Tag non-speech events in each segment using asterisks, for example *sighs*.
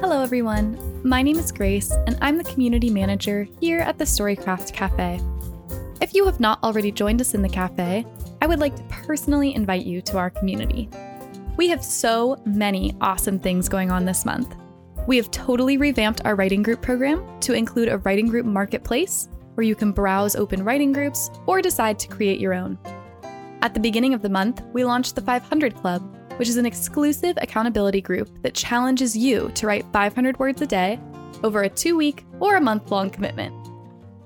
Hello, everyone. My name is Grace, and I'm the community manager here at the Storycraft Cafe. If you have not already joined us in the cafe, I would like to personally invite you to our community. We have so many awesome things going on this month. We have totally revamped our writing group program to include a writing group marketplace where you can browse open writing groups or decide to create your own. At the beginning of the month, we launched the 500 Club, which is an exclusive accountability group that challenges you to write 500 words a day over a two week or a month long commitment.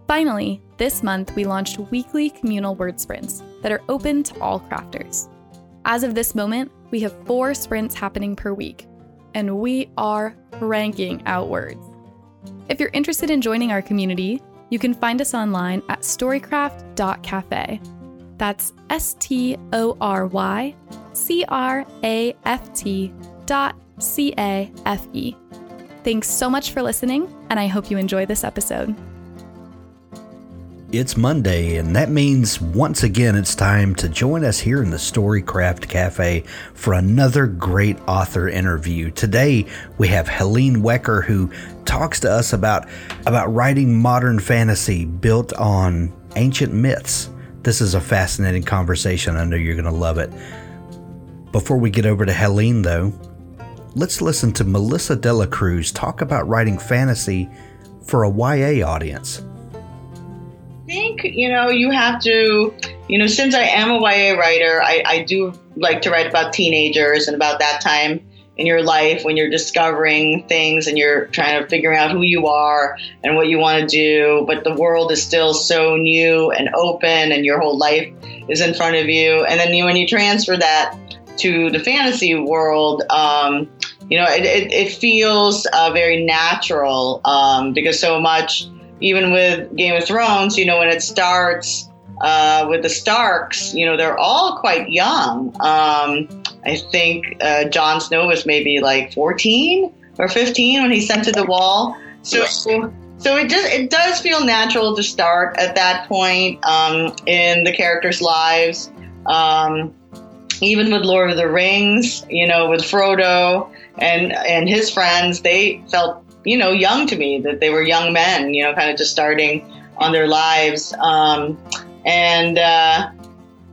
Finally, this month we launched weekly communal word sprints that are open to all crafters. As of this moment, we have four sprints happening per week, and we are ranking out words. If you're interested in joining our community, you can find us online at storycraft.cafe. That's S T O R Y C R A F T dot C A F E. Thanks so much for listening, and I hope you enjoy this episode. It's Monday, and that means once again it's time to join us here in the Storycraft Cafe for another great author interview. Today we have Helene Wecker who talks to us about about writing modern fantasy built on ancient myths. This is a fascinating conversation. I know you're going to love it. Before we get over to Helene, though, let's listen to Melissa de la Cruz talk about writing fantasy for a YA audience I think, you know, you have to, you know, since I am a YA writer, I, I do like to write about teenagers and about that time in your life when you're discovering things and you're trying to figure out who you are and what you want to do, but the world is still so new and open and your whole life is in front of you. And then you, when you transfer that to the fantasy world, um, you know, it, it, it feels uh, very natural um, because so much even with Game of Thrones, you know, when it starts uh, with the Starks, you know, they're all quite young. Um, I think uh, Jon Snow was maybe like 14 or 15 when he sent to the wall. So, so it just it does feel natural to start at that point um, in the characters' lives. Um, even with Lord of the Rings, you know, with Frodo and and his friends, they felt you know, young to me, that they were young men, you know, kind of just starting on their lives. Um, and, uh,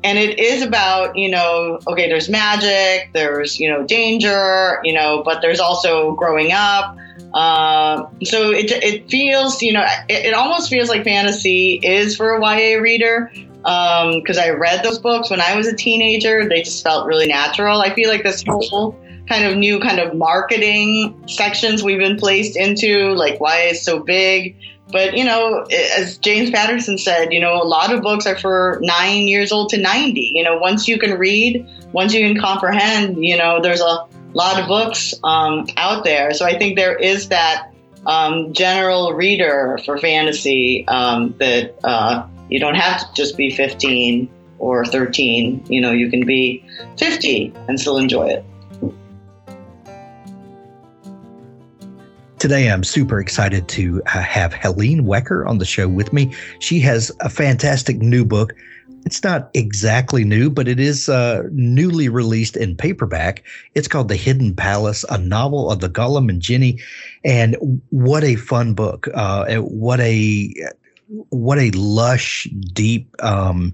and it is about, you know, okay, there's magic, there's, you know, danger, you know, but there's also growing up. Uh, so it, it feels, you know, it, it, almost feels like fantasy is for a YA reader because um, I read those books when I was a teenager. They just felt really natural. I feel like this whole kind of new kind of marketing sections we've been placed into, like why it's so big. But, you know, as James Patterson said, you know, a lot of books are for nine years old to 90. You know, once you can read, once you can comprehend, you know, there's a lot of books um, out there. So I think there is that um, general reader for fantasy um, that uh, you don't have to just be 15 or 13. You know, you can be 50 and still enjoy it. Today, I'm super excited to uh, have Helene Wecker on the show with me. She has a fantastic new book. It's not exactly new, but it is uh, newly released in paperback. It's called The Hidden Palace, a novel of the Golem and Jinni. And what a fun book. Uh, what a what a lush, deep, um,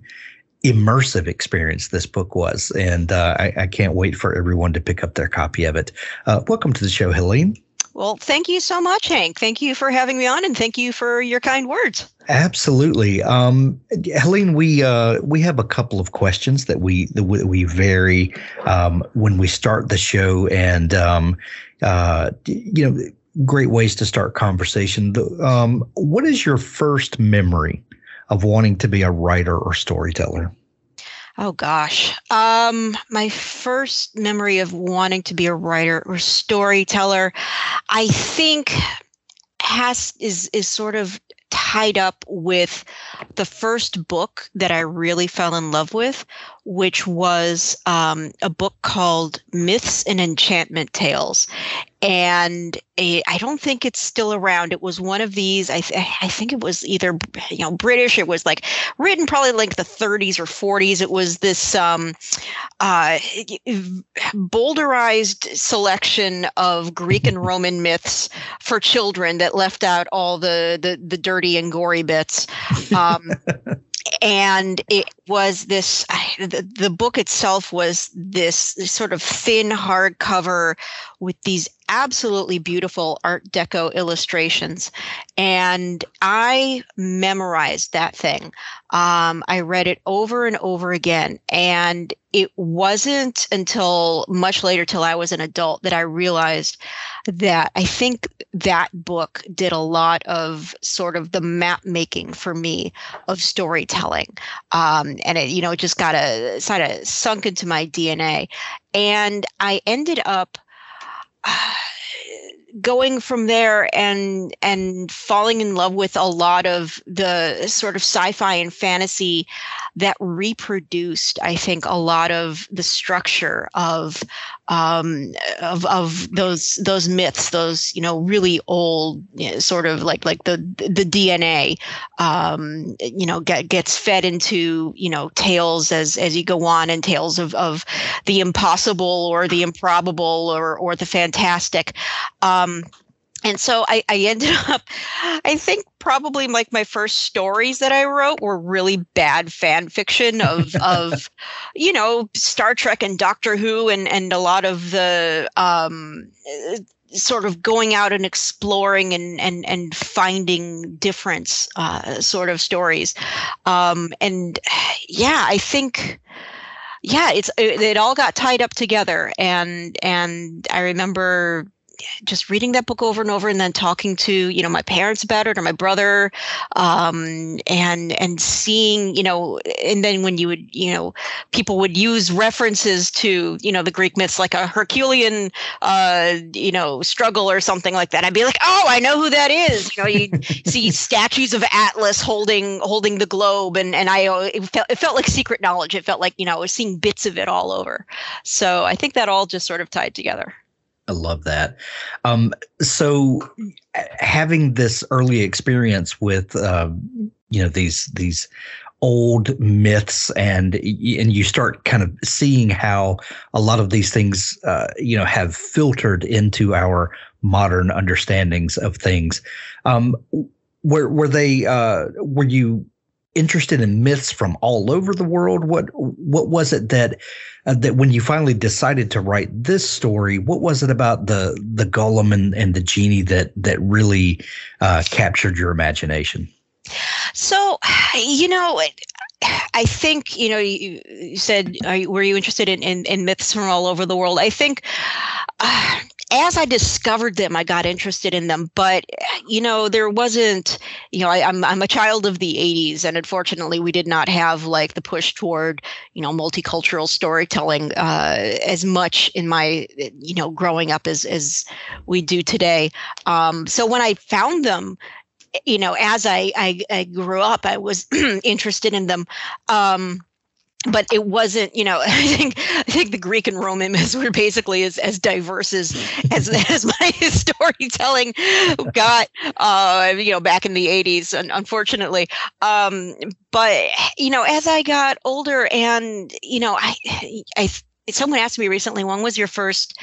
immersive experience this book was. And uh, I, I, can't wait for everyone to pick up their copy of it. Uh, welcome to the show, Helene. Well, thank you so much, Hank. Thank you for having me on, and thank you for your kind words. Absolutely, um, Helene. We uh, we have a couple of questions that we that we vary um, when we start the show, and um, uh, you know, great ways to start conversation. Um, what is your first memory of wanting to be a writer or storyteller? Oh gosh. Um, my first memory of wanting to be a writer or storyteller, I think has is is sort of tied up with the first book that I really fell in love with, which was um, a book called Myths and Enchantment Tales. And a, I don't think it's still around. It was one of these. I, th- I think it was either you know British. It was like written probably like the 30s or 40s. It was this um, uh, bowdlerized selection of Greek and Roman myths for children that left out all the the, the dirty and gory bits. Um, *laughs* and it was this the, the book itself was this, this sort of thin hardcover with these absolutely beautiful art deco illustrations. And i memorized that thing. Um, i read it over and over again. And it wasn't until much later till i was an adult that i realized that i think that book did a lot of sort of the map making for me of storytelling. Um, and it you know just got a sort of sunk into my dna and i ended up *sighs* going from there and and falling in love with a lot of the sort of sci-fi and fantasy that reproduced i think a lot of the structure of um, of of those those myths those you know really old you know, sort of like like the the dna um, you know get, gets fed into you know tales as as you go on and tales of of the impossible or the improbable or or the fantastic. Um, and so I, I, ended *laughs* up i think probably like my first stories that i wrote were really bad fan fiction of *laughs* of you know star trek and doctor who and and a lot of the um sort of going out and exploring and and and finding difference uh, sort of stories. Um and *sighs* yeah i think yeah it's it, it all got tied up together. And and i remember just reading that book over and over and then talking to you know my parents about it or my brother um, and and seeing you know and then when you would you know people would use references to you know the greek myths like a herculean uh, you know struggle or something like that i'd be like oh i know who that is. You know you *laughs* see statues of atlas holding holding the globe and and i it felt, it felt like secret knowledge. It felt like you know i was seeing bits of it all over. So i think that all just sort of tied together I love that. Um, so, having this early experience with, uh, you know, these these old myths, and and you start kind of seeing how a lot of these things, uh, you know, have filtered into our modern understandings of things. Um, were were they? Uh, were you interested in myths from all over the world? What what was it that uh, that when you finally decided to write this story, what was it about the the golem and, and the genie that that really uh, captured your imagination? So, you know, I think you know you, said you, were you interested in, in, in myths from all over the world? I think. Uh, as I discovered them, I got interested in them. But you know, there wasn't, you know, I, am I'm, I'm a child of the '80s, and unfortunately, we did not have like the push toward, you know, multicultural storytelling uh, as much in my, you know, growing up as as we do today. Um, so when I found them, you know, as I I, I grew up, I was *clears throat* interested in them. Um, but it wasn't you know *laughs* i think i think the greek and roman myths *laughs* were basically as, as diverse as as, *laughs* as my storytelling got uh you know back in the 80s unfortunately. Um but you know as i got older and you know i i someone asked me recently when was your first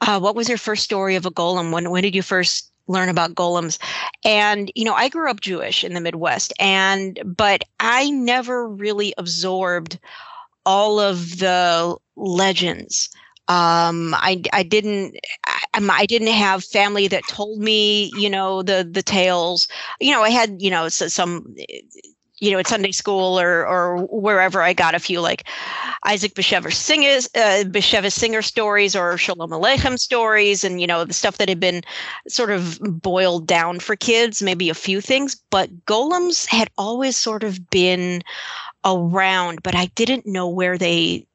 uh, what was your first story of a golem? When when did you first learn about golems. And you know i grew up jewish in the midwest and but i never really absorbed all of the legends. Um i i didn't I, I, didn't have family that told me you know the the tales. You know i had you know some you know, at Sunday school or or wherever I got a few like Isaac Bashevis Singer, uh, Singer stories or Shalom Aleichem stories, and you know the stuff that had been sort of boiled down for kids, maybe a few things. But golems had always sort of been around, but I didn't know where they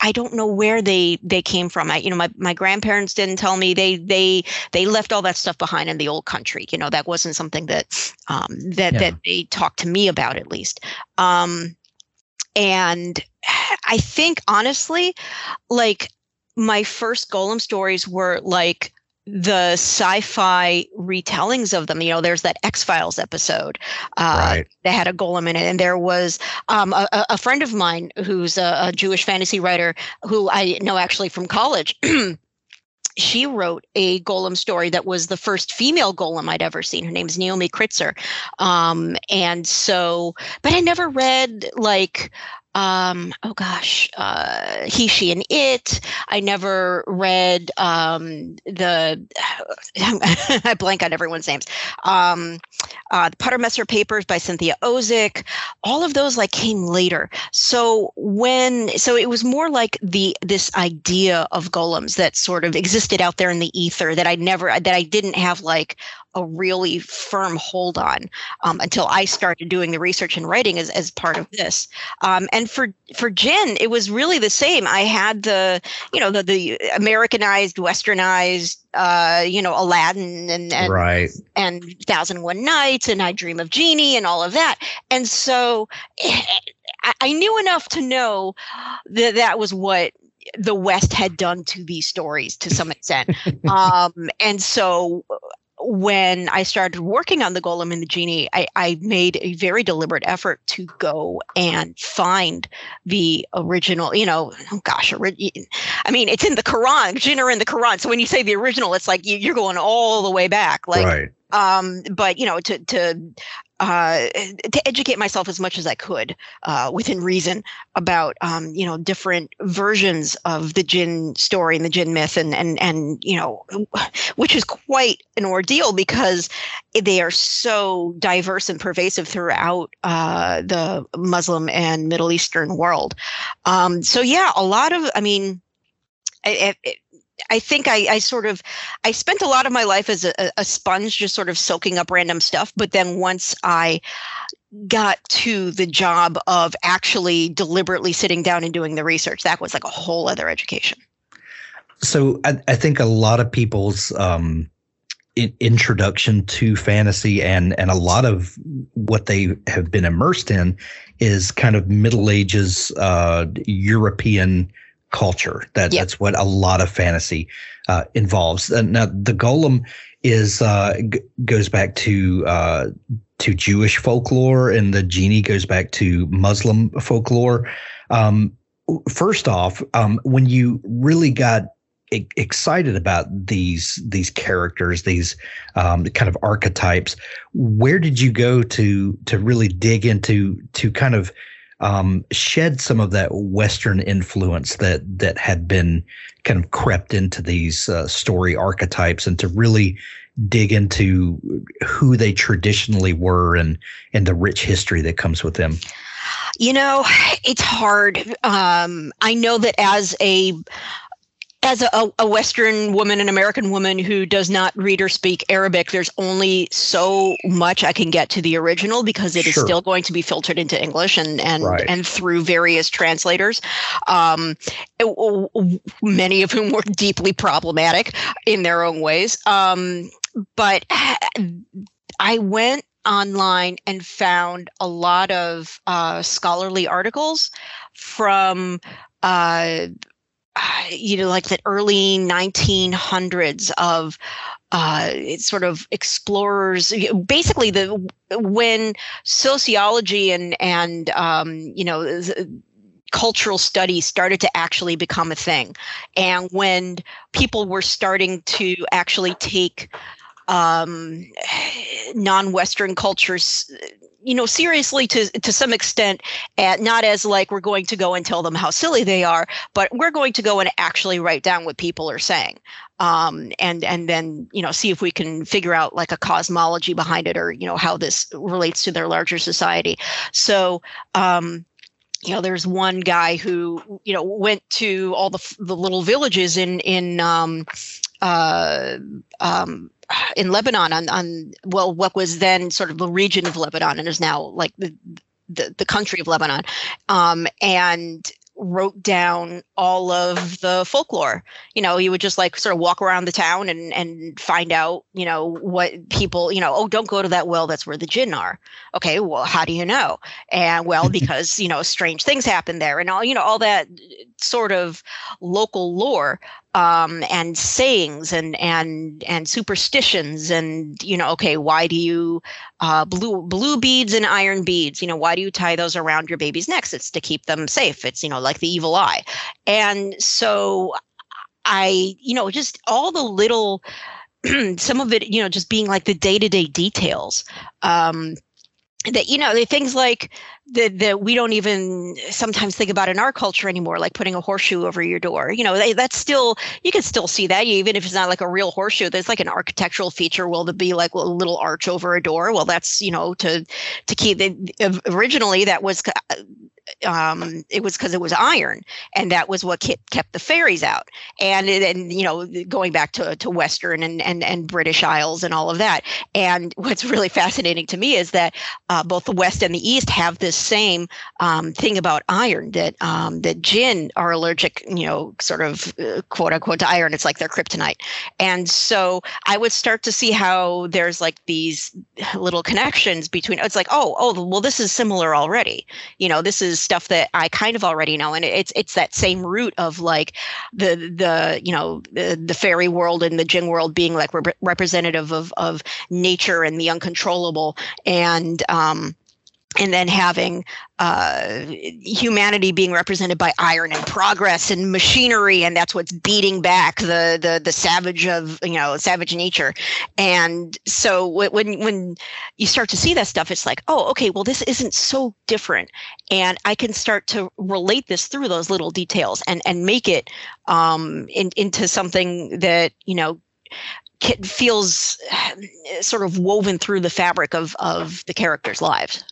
I don't know where they they came from. I, you know, my, my grandparents didn't tell me they they they left all that stuff behind in the old country. You know, that wasn't something that um, that yeah. that they talked to me about at least. Um, and I think honestly, like my first Golem stories were like the sci-fi retellings of them. You know, there's that X Files episode uh, right. that had a golem in it, and there was um, a, a, friend of mine who's a, a, Jewish fantasy writer who I know actually from college. *clears throat* she wrote a golem story that was the first female golem I'd ever seen. Her name is Naomi Kritzer, um, and so, but I never read like um, oh gosh, uh, he, she, and it. I never read um, the, *laughs* I blank on everyone's names. Um, uh, the Puttermesser Papers by Cynthia Ozick. All of those like came later. So when, so it was more like the this idea of golems that sort of existed out there in the ether that I never, that I didn't have like a really firm hold on um, until I started doing the research and writing as, as part of this. Um, and for for Jinn, it was really the same. I had the you know the the Americanized, Westernized, uh, you know Aladdin and and right. and Thousand One Nights, and I Dream of Jeannie, and all of that. And so I, I knew enough to know that that was what the West had done to these stories to some extent. *laughs* um, and so when I started working on the Golem and the Jinni, I, I, made a very deliberate effort to go and find the original, you know, oh gosh, I mean, it's in the Quran, jinn are in the Quran. So when you say the original, it's like you're going all the way back. Like, right. Um, but you know, to, to uh, to educate myself as much as I could uh, within reason about um, you know different versions of the jinn story and the jinn myth and and and you know which is quite an ordeal because they are so diverse and pervasive throughout uh, the Muslim and Middle Eastern world. Um, so yeah, a lot of I mean. It, it, I think I, I sort of I spent a lot of my life as a, a sponge, just sort of soaking up random stuff. But then once I got to the job of actually deliberately sitting down and doing the research, that was like a whole other education. So I, I think a lot of people's um, in, introduction to fantasy and and a lot of what they have been immersed in is kind of Middle Ages uh, European culture. That, yep. That's what a lot of fantasy uh, involves. And now the golem is uh, g- goes back to uh, to Jewish folklore, and the genie goes back to Muslim folklore. Um, first off, um, when you really got excited about these these characters, these um, kind of archetypes, where did you go to to really dig into to kind of um, shed some of that Western influence that that had been kind of crept into these uh, story archetypes, and to really dig into who they traditionally were and and the rich history that comes with them. You know, it's hard. Um, I know that as a as a, a, Western woman, an American woman who does not read or speak Arabic, there's only so much I can get to the original because it sure. is still going to be filtered into English and and right. and through various translators, um, many of whom were deeply problematic in their own ways. Um, but I went online and found a lot of uh, scholarly articles from. Uh, you know, like the early 1900s of uh, sort of explorers. Basically, the when sociology and and um, you know cultural studies started to actually become a thing, and when people were starting to actually take um, non-Western cultures you know seriously to to some extent at not as like we're going to go and tell them how silly they are but we're going to go and actually write down what people are saying. Um, and and then you know see if we can figure out like a cosmology behind it or you know how this relates to their larger society. So um, you know there's one guy who you know went to all the the little villages in in um, uh, um, in Lebanon on, on well what was then sort of the region of Lebanon and is now like the the, the country of Lebanon, um, and wrote down all of the folklore. You know, he would just like sort of walk around the town and and find out, you know, what people, you know, oh, don't go to that well. That's where the jinn are. Okay, well, how do you know? And well, *laughs* because you know, strange things happen there, and all you know, all that sort of local lore um, and sayings and and and superstitions and you know okay why do you uh, blue blue beads and iron beads? You know why do you tie those around your baby's necks? It's to keep them safe. It's you know like the evil eye. And so I you know just all the little *clears throat* some of it you know just being like the day to day details um, that you know the things like that that we don't even sometimes think about in our culture anymore like putting a horseshoe over your door you know that's still you can still see that even if it's not like a real horseshoe there's like an architectural feature. Will be like a little arch over a door? Well that's you know to to keep it originally that was um, it was because it was iron, and that was what kept, the fairies out. And and you know, going back to to Western and and and British Isles and all of that. And what's really fascinating to me is that uh, both the West and the East have this same um, thing about iron that um, that jinn are allergic, you know, sort of uh, quote unquote to iron. It's like their kryptonite. And so I would start to see how there's like these little connections between. It's like, oh, oh, well, this is similar already. You know, this is stuff that I kind of already know, and it's it's that same root of like the the you know the, the fairy world and the jinn world being like re- representative of of nature and the uncontrollable, and um, and then having uh, humanity being represented by iron and progress and machinery, and that's what's beating back the the the savage of you know savage nature. And so when when you start to see that stuff, it's like, oh, okay, well, this isn't so different, and I can start to relate this through those little details and and make it um, in, into something that you know feels *sighs* sort of woven through the fabric of of the characters' lives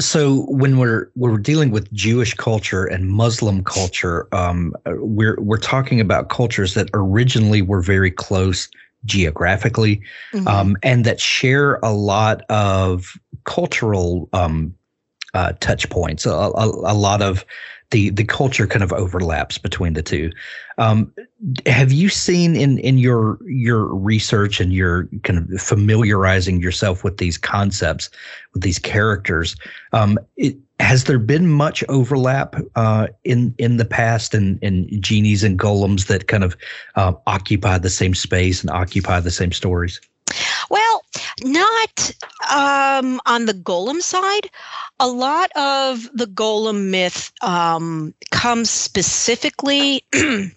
so when we're we're dealing with Jewish culture and Muslim culture, um, we're we're talking about cultures that originally were very close geographically, mm-hmm. um, and that share a lot of cultural um, uh, touch points. A, a, a, lot of the the culture kind of overlaps between the two. Um, have you seen in in your your research and your kind of familiarizing yourself with these concepts, with these characters? Um, it, has there been much overlap uh, in in the past in, in genies and golems that kind of uh, occupy the same space and occupy the same stories? Well, not um, on the golem side. A lot of the golem myth um, comes specifically *clears throat*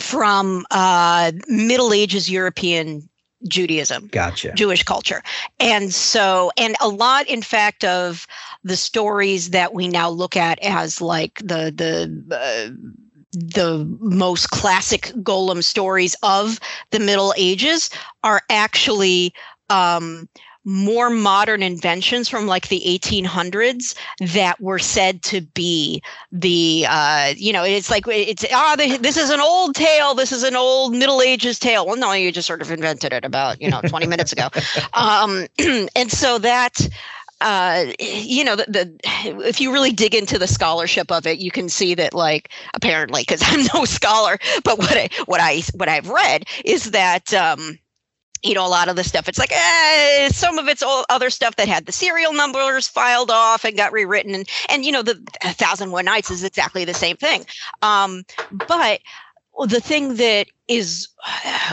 from uh, Middle Ages European Judaism. Gotcha. Jewish culture. And so, and a lot, in fact, of the stories that we now look at as like the, the, uh, the most classic golem stories of the Middle Ages are actually um, more modern inventions from like the 1800s that were said to be the uh, you know it's like it's ah oh, this is an old tale. This is an old middle ages tale. Well no you just sort of invented it about you know 20 minutes ago. *laughs* Um, *clears throat* and so that uh, you know, the, the, if you really dig into the scholarship of it, you can see that, like, apparently, because *laughs* I'm no scholar, but what I what I what I've read is that um, you know, a lot of the stuff, it's like, eh, some of it's all other stuff that had the serial numbers filed off and got rewritten. And, and you know, the Thousand One Nights is exactly the same thing. Um, but the thing that is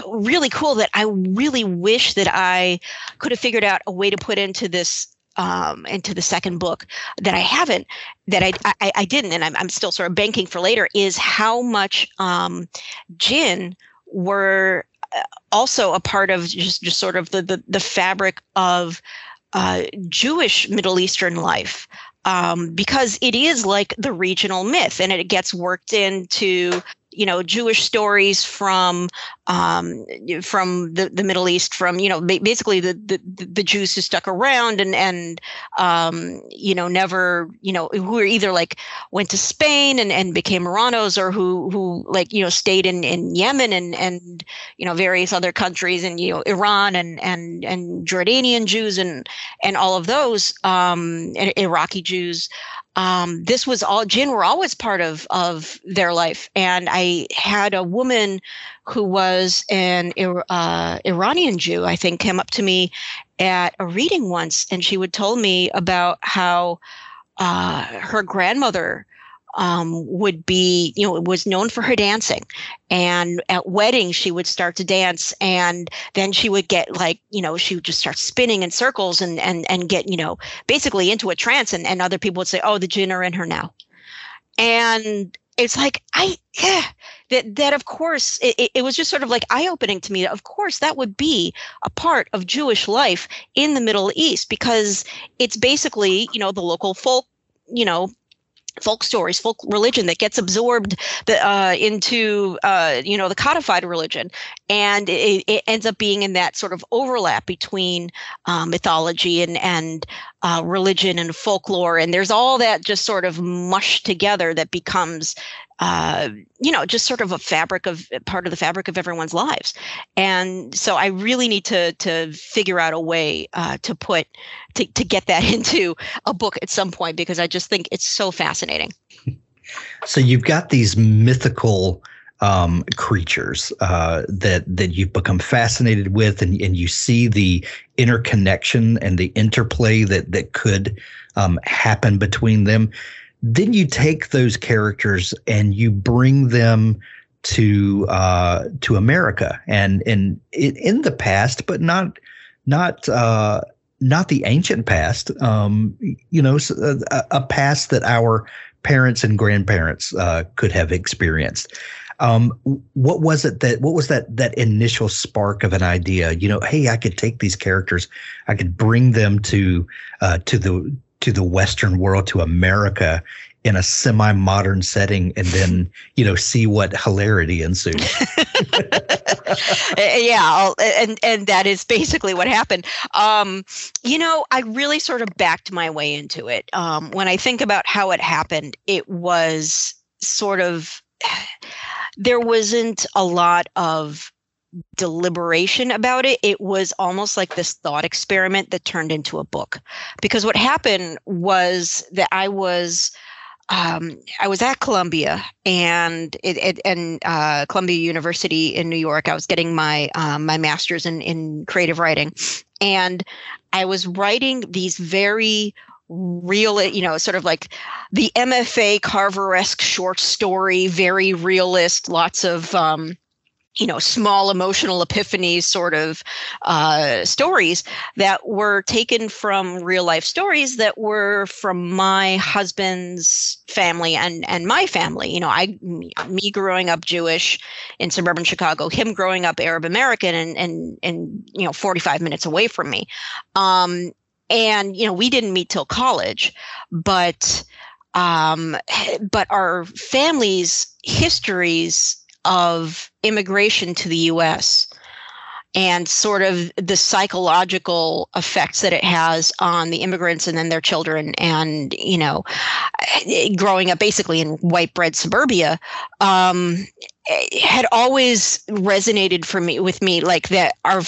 really cool that I really wish that I could have figured out a way to put into this um, into the second book that I haven't, that I I, I didn't, and I'm, I'm still sort of banking for later, is how much um, jinn were also a part of just, just sort of the, the, the fabric of uh, Jewish Middle Eastern life. Um, because it is like the regional myth and it gets worked into you know Jewish stories from um, from the, the Middle East, from you know basically the, the the Jews who stuck around and and um, you know never you know who were either like went to Spain and, and became Marranos or who who like you know stayed in, in Yemen and and you know various other countries and you know Iran and and and Jordanian Jews and and all of those um, Iraqi Jews um, this was all jinn were always part of of their life. And i had a woman who was an uh, iranian jew i think came up to me at a reading once and she would tell me about how uh, her grandmother um, would be, you know, was known for her dancing. And at weddings, she would start to dance, and then she would get like, you know, she would just start spinning in circles and and and get, you know, basically into a trance. And, and other people would say, "Oh, the jinn are in her now," and it's like I yeah that that of course it, it was just sort of like eye opening to me. Of course, that would be a part of Jewish life in the Middle East because it's basically you know the local folk you know folk stories, folk religion that gets absorbed the, uh, into uh, you know the codified religion, and it, it, ends up being in that sort of overlap between uh, mythology and and uh, religion and folklore, and there's all that just sort of mushed together that becomes uh, you know, just sort of a fabric of part of the fabric of everyone's lives. And so I really need to to figure out a way uh, to put to to get that *laughs* into a book at some point because I just think it's so fascinating. *laughs* So you've got these mythical um, creatures uh, that that you've become fascinated with, and, and you see the interconnection and the interplay that that could um, happen between them then you take those characters and you bring them to uh, to America and and in the past, but not not uh, not the ancient past. Um, you know, a, a, past that our parents and grandparents uh, could have experienced. Um, what was it that what was that that initial spark of an idea? You know, hey, I could take these characters, I could bring them to uh, to the to the Western world, to America, in a semi-modern setting, and then you know see what hilarity ensues. *laughs* yeah, and and that is basically what happened. Um, you know, I really sort of backed my way into it. Um, when I think about how it happened, it was sort of *sighs* there wasn't a lot of deliberation about it. It was almost like this thought experiment that turned into a book. Because what happened was that I was um, I was at Columbia and it, it and uh, Columbia University in New York. I was getting my um, my master's in in creative writing, and I was writing these very real, you know, sort of like the MFA Carver-esque short story, very realist, lots of um, you know small emotional epiphanies sort of uh, stories that were taken from real life stories that were from my husband's family and and my family. You know i me growing up jewish in suburban chicago him growing up arab american and and and you know 45 minutes away from me. Um and you know we didn't meet till college but um but our families histories of immigration to the US and sort of the psychological effects that it has on the immigrants and then their children and you know growing up basically in white bread suburbia um, had always resonated for me with me like that our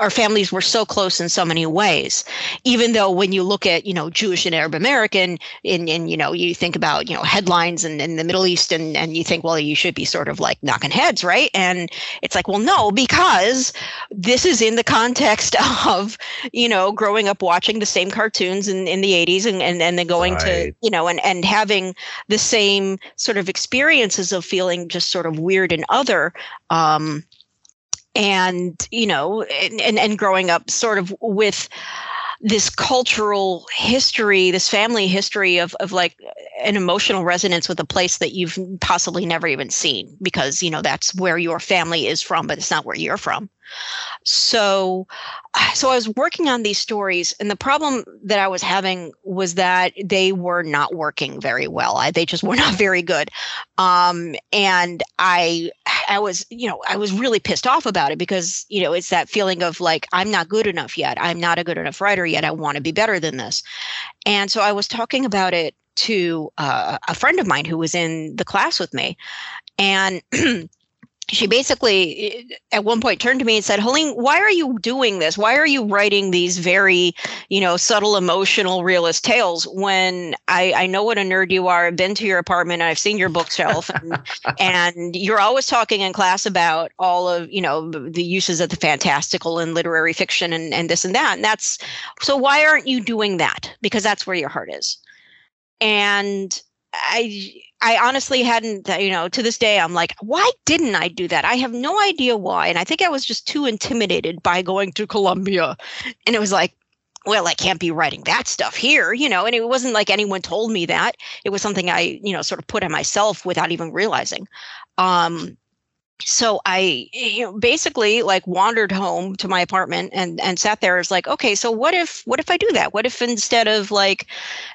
our families were so close in so many ways even though when you look at you know jewish and arab american and and you know you think about you know headlines and in, in the middle east and and you think well you should be sort of like knocking heads right and it's like well no because this is in the context *laughs* of you know growing up watching the same cartoons in, in the 80s and and, and then going right. to you know and and having the same sort of experiences of feeling just sort of weird and other um, and you know and, and and growing up sort of with this cultural history, this family history of, of like an emotional resonance with a place that you've possibly never even seen because, you know, that's where your family is from, but it's not where you're from. So, so I was working on these stories, and the problem that I was having was that they were not working very well. I, they just were *laughs* not very good, um, and I, I was, you know, I was really pissed off about it because, you know, it's that feeling of like I'm not good enough yet. I'm not a good enough writer yet. I want to be better than this, and so I was talking about it to uh, a friend of mine who was in the class with me, and. *clears throat* she basically at one point turned to me and said helene why are you doing this? Why are you writing these very you know subtle emotional realist tales when i i know what a nerd you are. I've been to your apartment. I've seen your bookshelf. And, *laughs* and you're always talking in class about all of you know the uses of the fantastical and literary fiction and and this and that. And that's so why aren't you doing that? Because that's where your heart is. And I I honestly hadn't, you know, to this day, I'm like, why didn't I do that? I have no idea why. And I think I was just too intimidated by going to Columbia. And it was like, well, I can't be writing that stuff here, you know, and it wasn't like anyone told me that. It was something I, you know, sort of put on myself without even realizing. Um, so I basically like wandered home to my apartment and and sat there as like, okay, so what if what if I do that? What if instead of like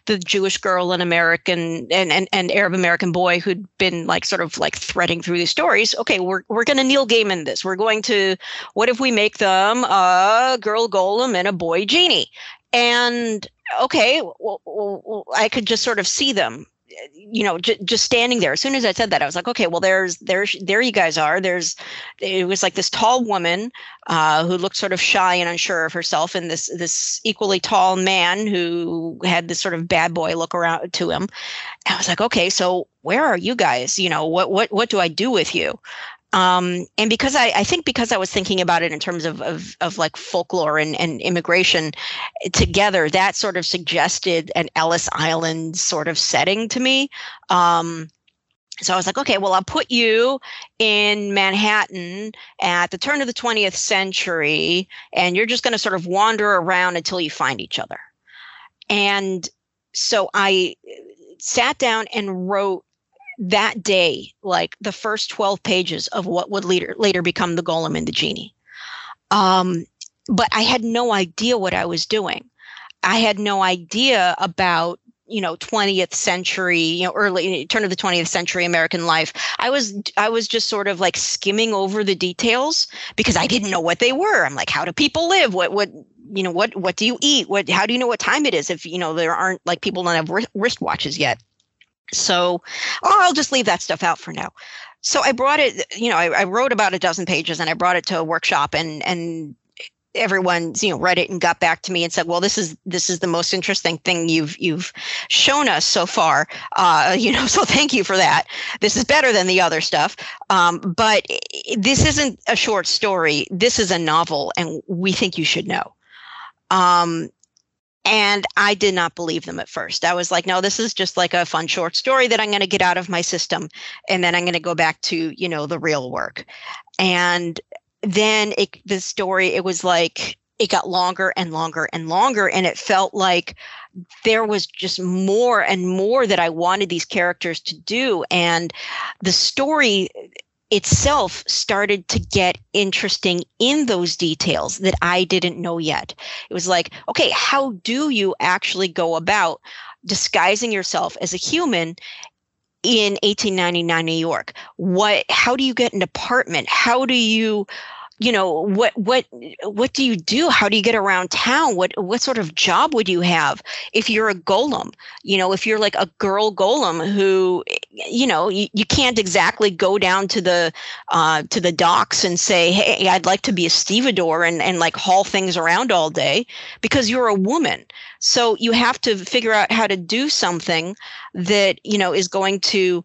the Jewish girl and American and and, and Arab American boy who'd been like sort of like threading through these stories, okay, we're we're gonna Neil Gaiman this. We're going to what if we make them a girl golem and a boy genie? And okay, well, well, I could just sort of see them you know, j- just standing there. As soon as I said that, I was like, okay, well, there's there's there you guys are. There's it was like this tall woman uh, who looked sort of shy and unsure of herself, and this this equally tall man who had this sort of bad boy look around to him. I was like, okay, so where are you guys? You know, what what what do I do with you? Um, and because I, I think because I was thinking about it in terms of, of, of like folklore and, and immigration together, that sort of suggested an Ellis Island sort of setting to me. Um, so I was like, okay, well, I'll put you in Manhattan at the turn of the 20th century, and you're just going to sort of wander around until you find each other. And so I sat down and wrote that day like the first 12 pages of what would later later become the golem and the jinni. Um, but i had no idea what i was doing. I had no idea about you know 20th century you know early turn of the 20th century american life. I was i was just sort of like skimming over the details because i didn't know what they were. I'm like how do people live? What what you know what what do you eat? What how do you know what time it is if you know there aren't like people don't have wristwatches yet so oh, I'll just leave that stuff out for now. So I brought it, you know, I, I wrote about a dozen pages and I brought it to a workshop and and everyone you know read it and got back to me and said well this is this is the most interesting thing you've you've shown us so far. Uh, *laughs* you know so thank you for that. This is better than the other stuff. Um, but this isn't a short story. This is a novel and we think you should know. Um, and I did not believe them at first. I was like, no, this is just like a fun short story that I'm going to get out of my system. And then I'm going to go back to, you know, the real work. And then it, the story, it was like, it got longer and longer and longer. And it felt like there was just more and more that I wanted these characters to do. And the story, itself started to get interesting in those details that I didn't know yet. It was like, okay, how do you actually go about disguising yourself as a human in 1899 New York? What how do you get an apartment? How do you you know what what what do you do? How do you get around town? What what sort of job would you have if you're a golem? You know if you're like a girl golem who you know you, you can't exactly go down to the uh, to the docks and say hey i'd like to be a stevedore and and like haul things around all day because you're a woman. So you have to figure out how to do something that you know is going to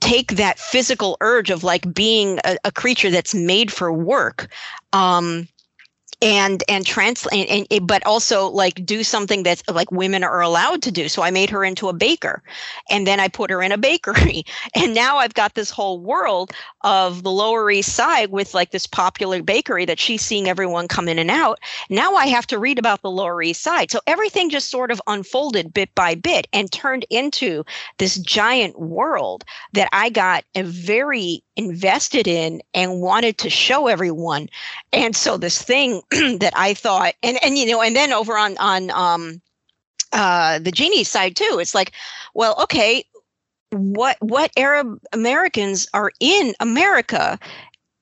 take that physical urge of like being a, a creature that's made for work um, and and translate and, and, but also like do something that like women are allowed to do. So i made her into a baker and then i put her in a bakery. *laughs* And now i've got this whole world of the lower east side with like this popular bakery that she's seeing everyone come in and out. Now i have to read about the lower east side. So everything just sort of unfolded bit by bit and turned into this giant world that i got a very invested in and wanted to show everyone. And so this thing *clears throat* that I thought, and and you know, and then over on on um uh the genie side too, it's like, well, okay, what what Arab Americans are in America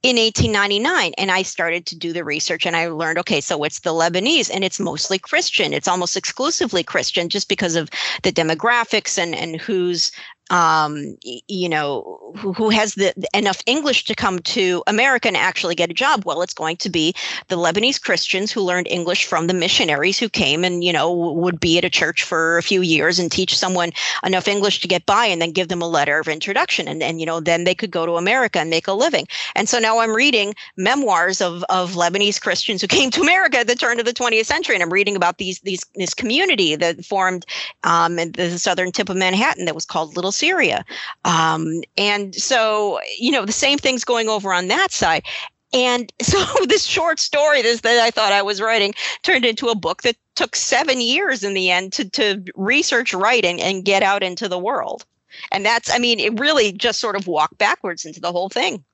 in 1899 and i started to do the research and i learned okay so it's the lebanese and it's mostly christian it's almost exclusively christian just because of the demographics and and who's um, you know, who, who has the, enough English to come to America and actually get a job? Well, it's going to be the Lebanese Christians who learned English from the missionaries who came and, you know, would be at a church for a few years and teach someone enough English to get by and then give them a letter of introduction. And, then, you know, then they could go to America and make a living. And so now I'm reading memoirs of, of Lebanese Christians who came to America at the turn of the 20th century. And I'm reading about these, these, this community that formed um, in the southern tip of Manhattan that was called Little Syria. Um, and so, you know, the same thing's going over on that side. And *laughs* so this short story this that I thought I was writing turned into a book that took seven years in the end to, to research writing and get out into the world. And that's, I mean, it really just sort of walked backwards into the whole thing.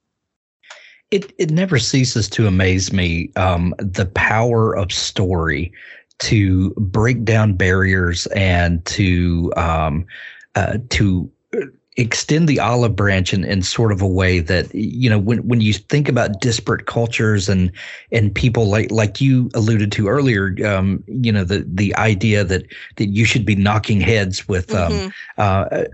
It, it never ceases to amaze me um, the power of story to break down barriers and to um, uh, to extend the olive branch in, in sort of a way that you know when when you think about disparate cultures and and people like like you alluded to earlier um, you know the the idea that that you should be knocking heads with um, mm-hmm. uh,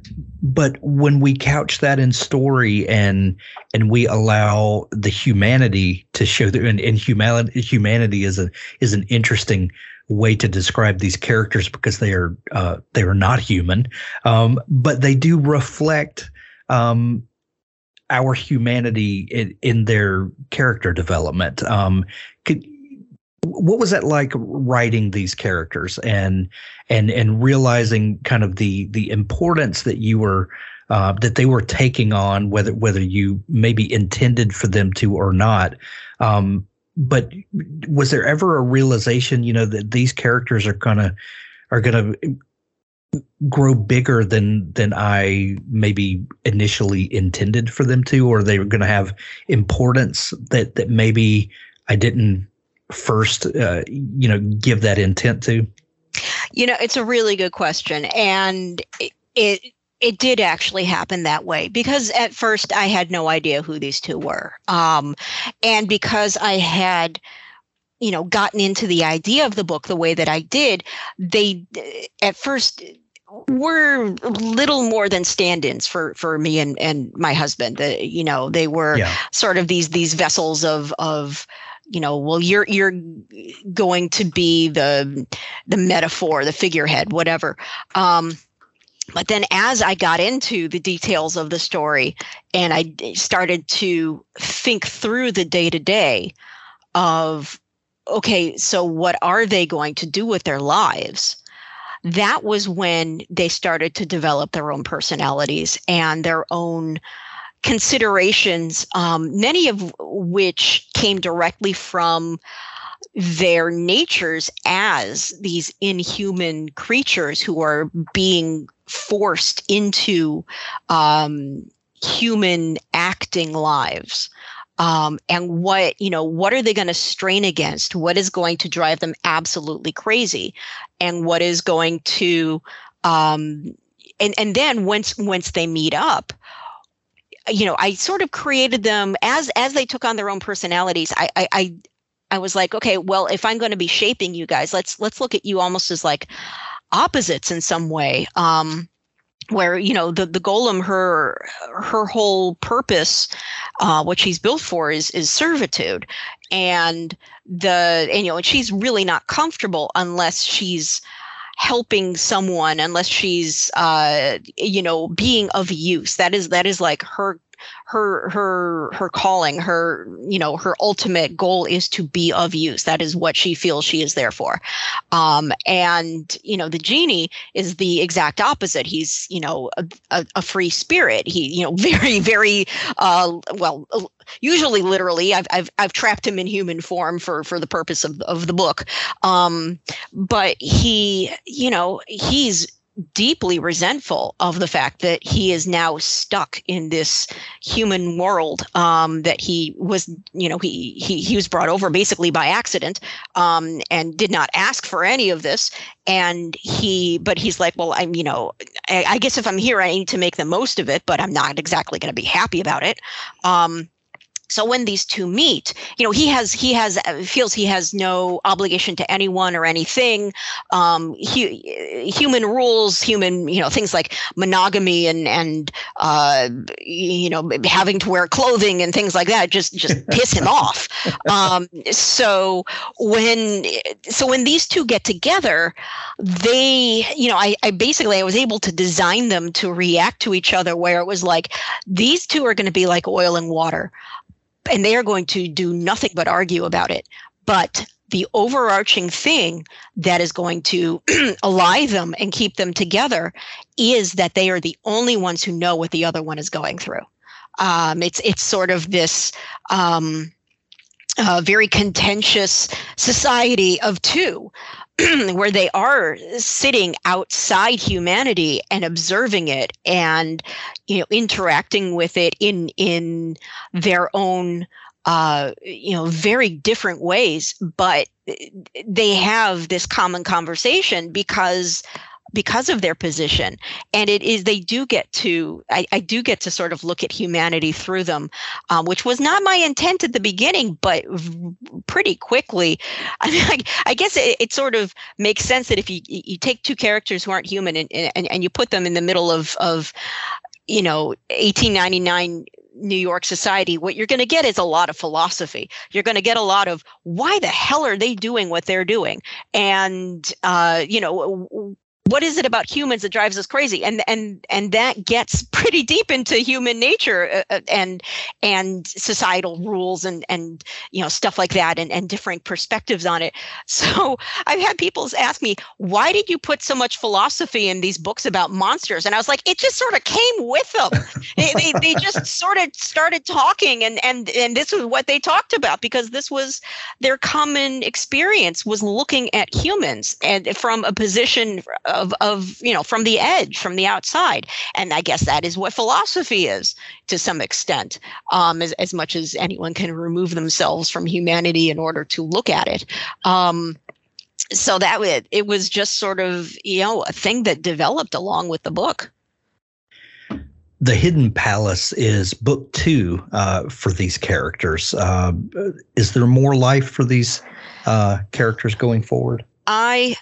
but when we couch that in story and and we allow the humanity to show that and, and humanity humanity is a is an interesting way to describe these characters because they are uh, they are not human, um, but they do reflect um, our humanity in, in, their character development. Um, could, what was that like writing these characters and and and realizing kind of the the importance that you were uh, that they were taking on, whether whether you maybe intended for them to or not. Um, but was there ever a realization, you know, that these characters are gonna are gonna grow bigger than than I maybe initially intended for them to, or they were going to have importance that that maybe I didn't first, uh, you know, give that intent to? You know, it's a really good question, and it, it it did actually happen that way because at first I had no idea who these two were. Um, and because I had, you know, gotten into the idea of the book the way that I did, they at first were little more than stand-ins for for me and and my husband. The, you know, they were yeah. sort of these these vessels of of you know well you're you're going to be the the metaphor the figurehead whatever um but then as I got into the details of the story and I started to think through the day to day of, okay, so what are they going to do with their lives? That was when they started to develop their own personalities and their own considerations, um, many of which came directly from their natures as these inhuman creatures who are being forced into um, human acting lives. Um, and what you know what are they going to strain against? What is going to drive them absolutely crazy? And what is going to um, and and then once once they meet up you know i sort of created them as as they took on their own personalities. I i, I I was like, okay, well, if I'm going to be shaping you guys, let's let's look at you almost as like opposites in some way. Um, where you know the the golem her her whole purpose uh, what she's built for is is servitude and the and, you know and she's really not comfortable unless she's helping someone unless she's uh you know being of use that is that is like her her her her calling her you know her ultimate goal is to be of use. That is what she feels she is there for. Um, and you know the jinni is the exact opposite. He's you know a, a, a free spirit. He you know *laughs* very very uh, well usually literally I've, I've i've trapped him in human form for for the purpose of of the book. Um but he you know he's deeply resentful of the fact that he is now stuck in this human world um, that he was, you know, he, he he was brought over basically by accident um, and did not ask for any of this. And he, but he's like, well, I'm, you know, I, I guess if I'm here, I need to make the most of it, but I'm not exactly going to be happy about it. Um, so when these two meet you know he has he has uh, feels he has no obligation to anyone or anything. Um he, human rules human you know things like monogamy and and uh you know having to wear clothing and things like that just just *laughs* piss him off. Um so when so when these two get together they you know I, I basically i was able to design them to react to each other where it was like these two are going to be like oil and water and they are going to do nothing but argue about it. But the overarching thing that is going to *clears throat* ally them and keep them together is that they are the only ones who know what the other one is going through. Um, it's it's sort of this um, uh, very contentious society of two *clears throat* where they are sitting outside humanity and observing it and you know interacting with it in in their own uh, you know very different ways. But they have this common conversation because because of their position and it is they do get to I, I do get to sort of look at humanity through them um, which was not my intent at the beginning but pretty quickly *laughs* i mean I, I guess it, it, sort of makes sense that if you you take two characters who aren't human and, and, and you put them in the middle of of you know 1899 New York society, what you're going to get is a lot of philosophy. You're going to get a lot of why the hell are they doing what they're doing, and uh, you know what is it about humans that drives us crazy? And and and that gets *laughs* pretty deep into human nature uh, uh, and and societal rules and and you know stuff like that and and different perspectives on it. *laughs* So i've had people ask me why did you put so much philosophy in these books about monsters? And i was like it just sort of came with them *laughs* they, they, they just sort of started talking and and and this was what they talked about because this was their common experience was looking at humans and from a position of of you know from the edge from the outside and i guess that is what philosophy is to some extent um, as, as much as anyone can remove themselves from humanity in order to look at it um, so that it, it was just sort of you know a thing that developed along with the book the Hidden Palace is book two uh, for these characters. Uh, is there more life for these uh, characters going forward? I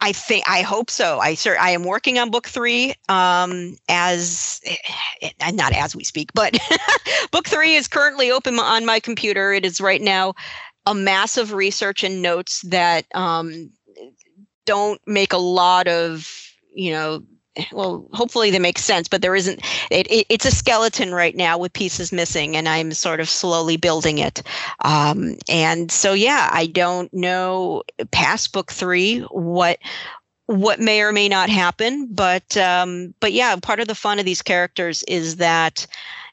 I think I hope so. I sir I am working on book three um, as eh, not as we speak, but *laughs* book three is currently open on my computer. It is right now a massive research and notes that um, don't make a lot of you know well hopefully they make sense but there isn't it, it, it's a skeleton right now with pieces missing and i'm sort of slowly building it. Um, and so yeah i don't know past book three what what may or may not happen but um, but yeah part of the fun of these characters is that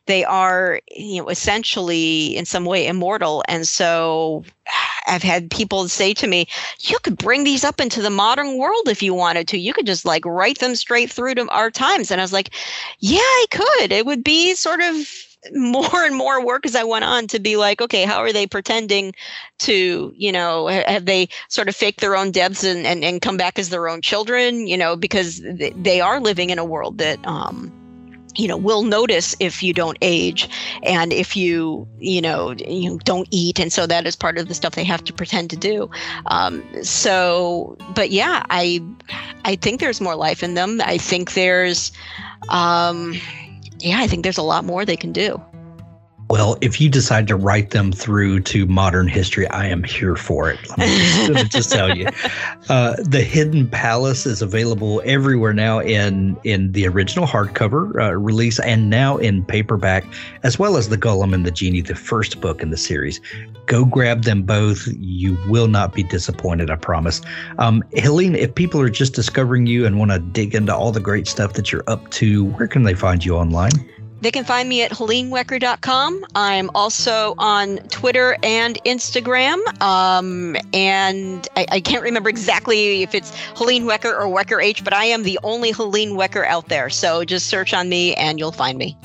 they are you know essentially in some way immortal. And so i've had people say to me you could bring these up into the modern world if you wanted to. You could just like write them straight through to our times. And i was like yeah i could. It would be sort of more and more work as I went on to be like, okay, how are they pretending to, you know, have they sort of faked their own deaths and, and, and come back as their own children, you know, because they are living in a world that, um, you know will notice if you don't age and if you you know you don't eat. And so that is part of the stuff they have to pretend to do. Um, so but yeah i i think there's more life in them. I think there's um yeah i think there's a lot more they can do well, if you decide to write them through to modern history, I am here for it. Let me just, tell you, *laughs* uh, the Hidden Palace is available everywhere now in in the original hardcover uh, release and now in paperback, as well as the Golem and the Jinni, the first book in the series. Go grab them both. You will not be disappointed. I promise. Um, Helene, if people are just discovering you and want to dig into all the great stuff that you're up to, where can they find you online? They can find me at helenewecker.com. I'm also on Twitter and Instagram. Um, and I, I, can't remember exactly if it's Helene Wecker or Wecker H, but I am the only Helene Wecker out there. So just search on me and you'll find me.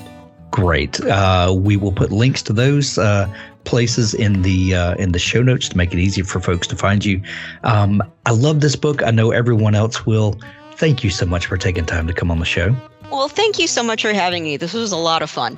Great. Uh, we will put links to those uh, places in the uh, in the show notes to make it easy for folks to find you. Um, I love this book. I know everyone else will. Thank you so much for taking time to come on the show. Well, thank you so much for having me. This was a lot of fun.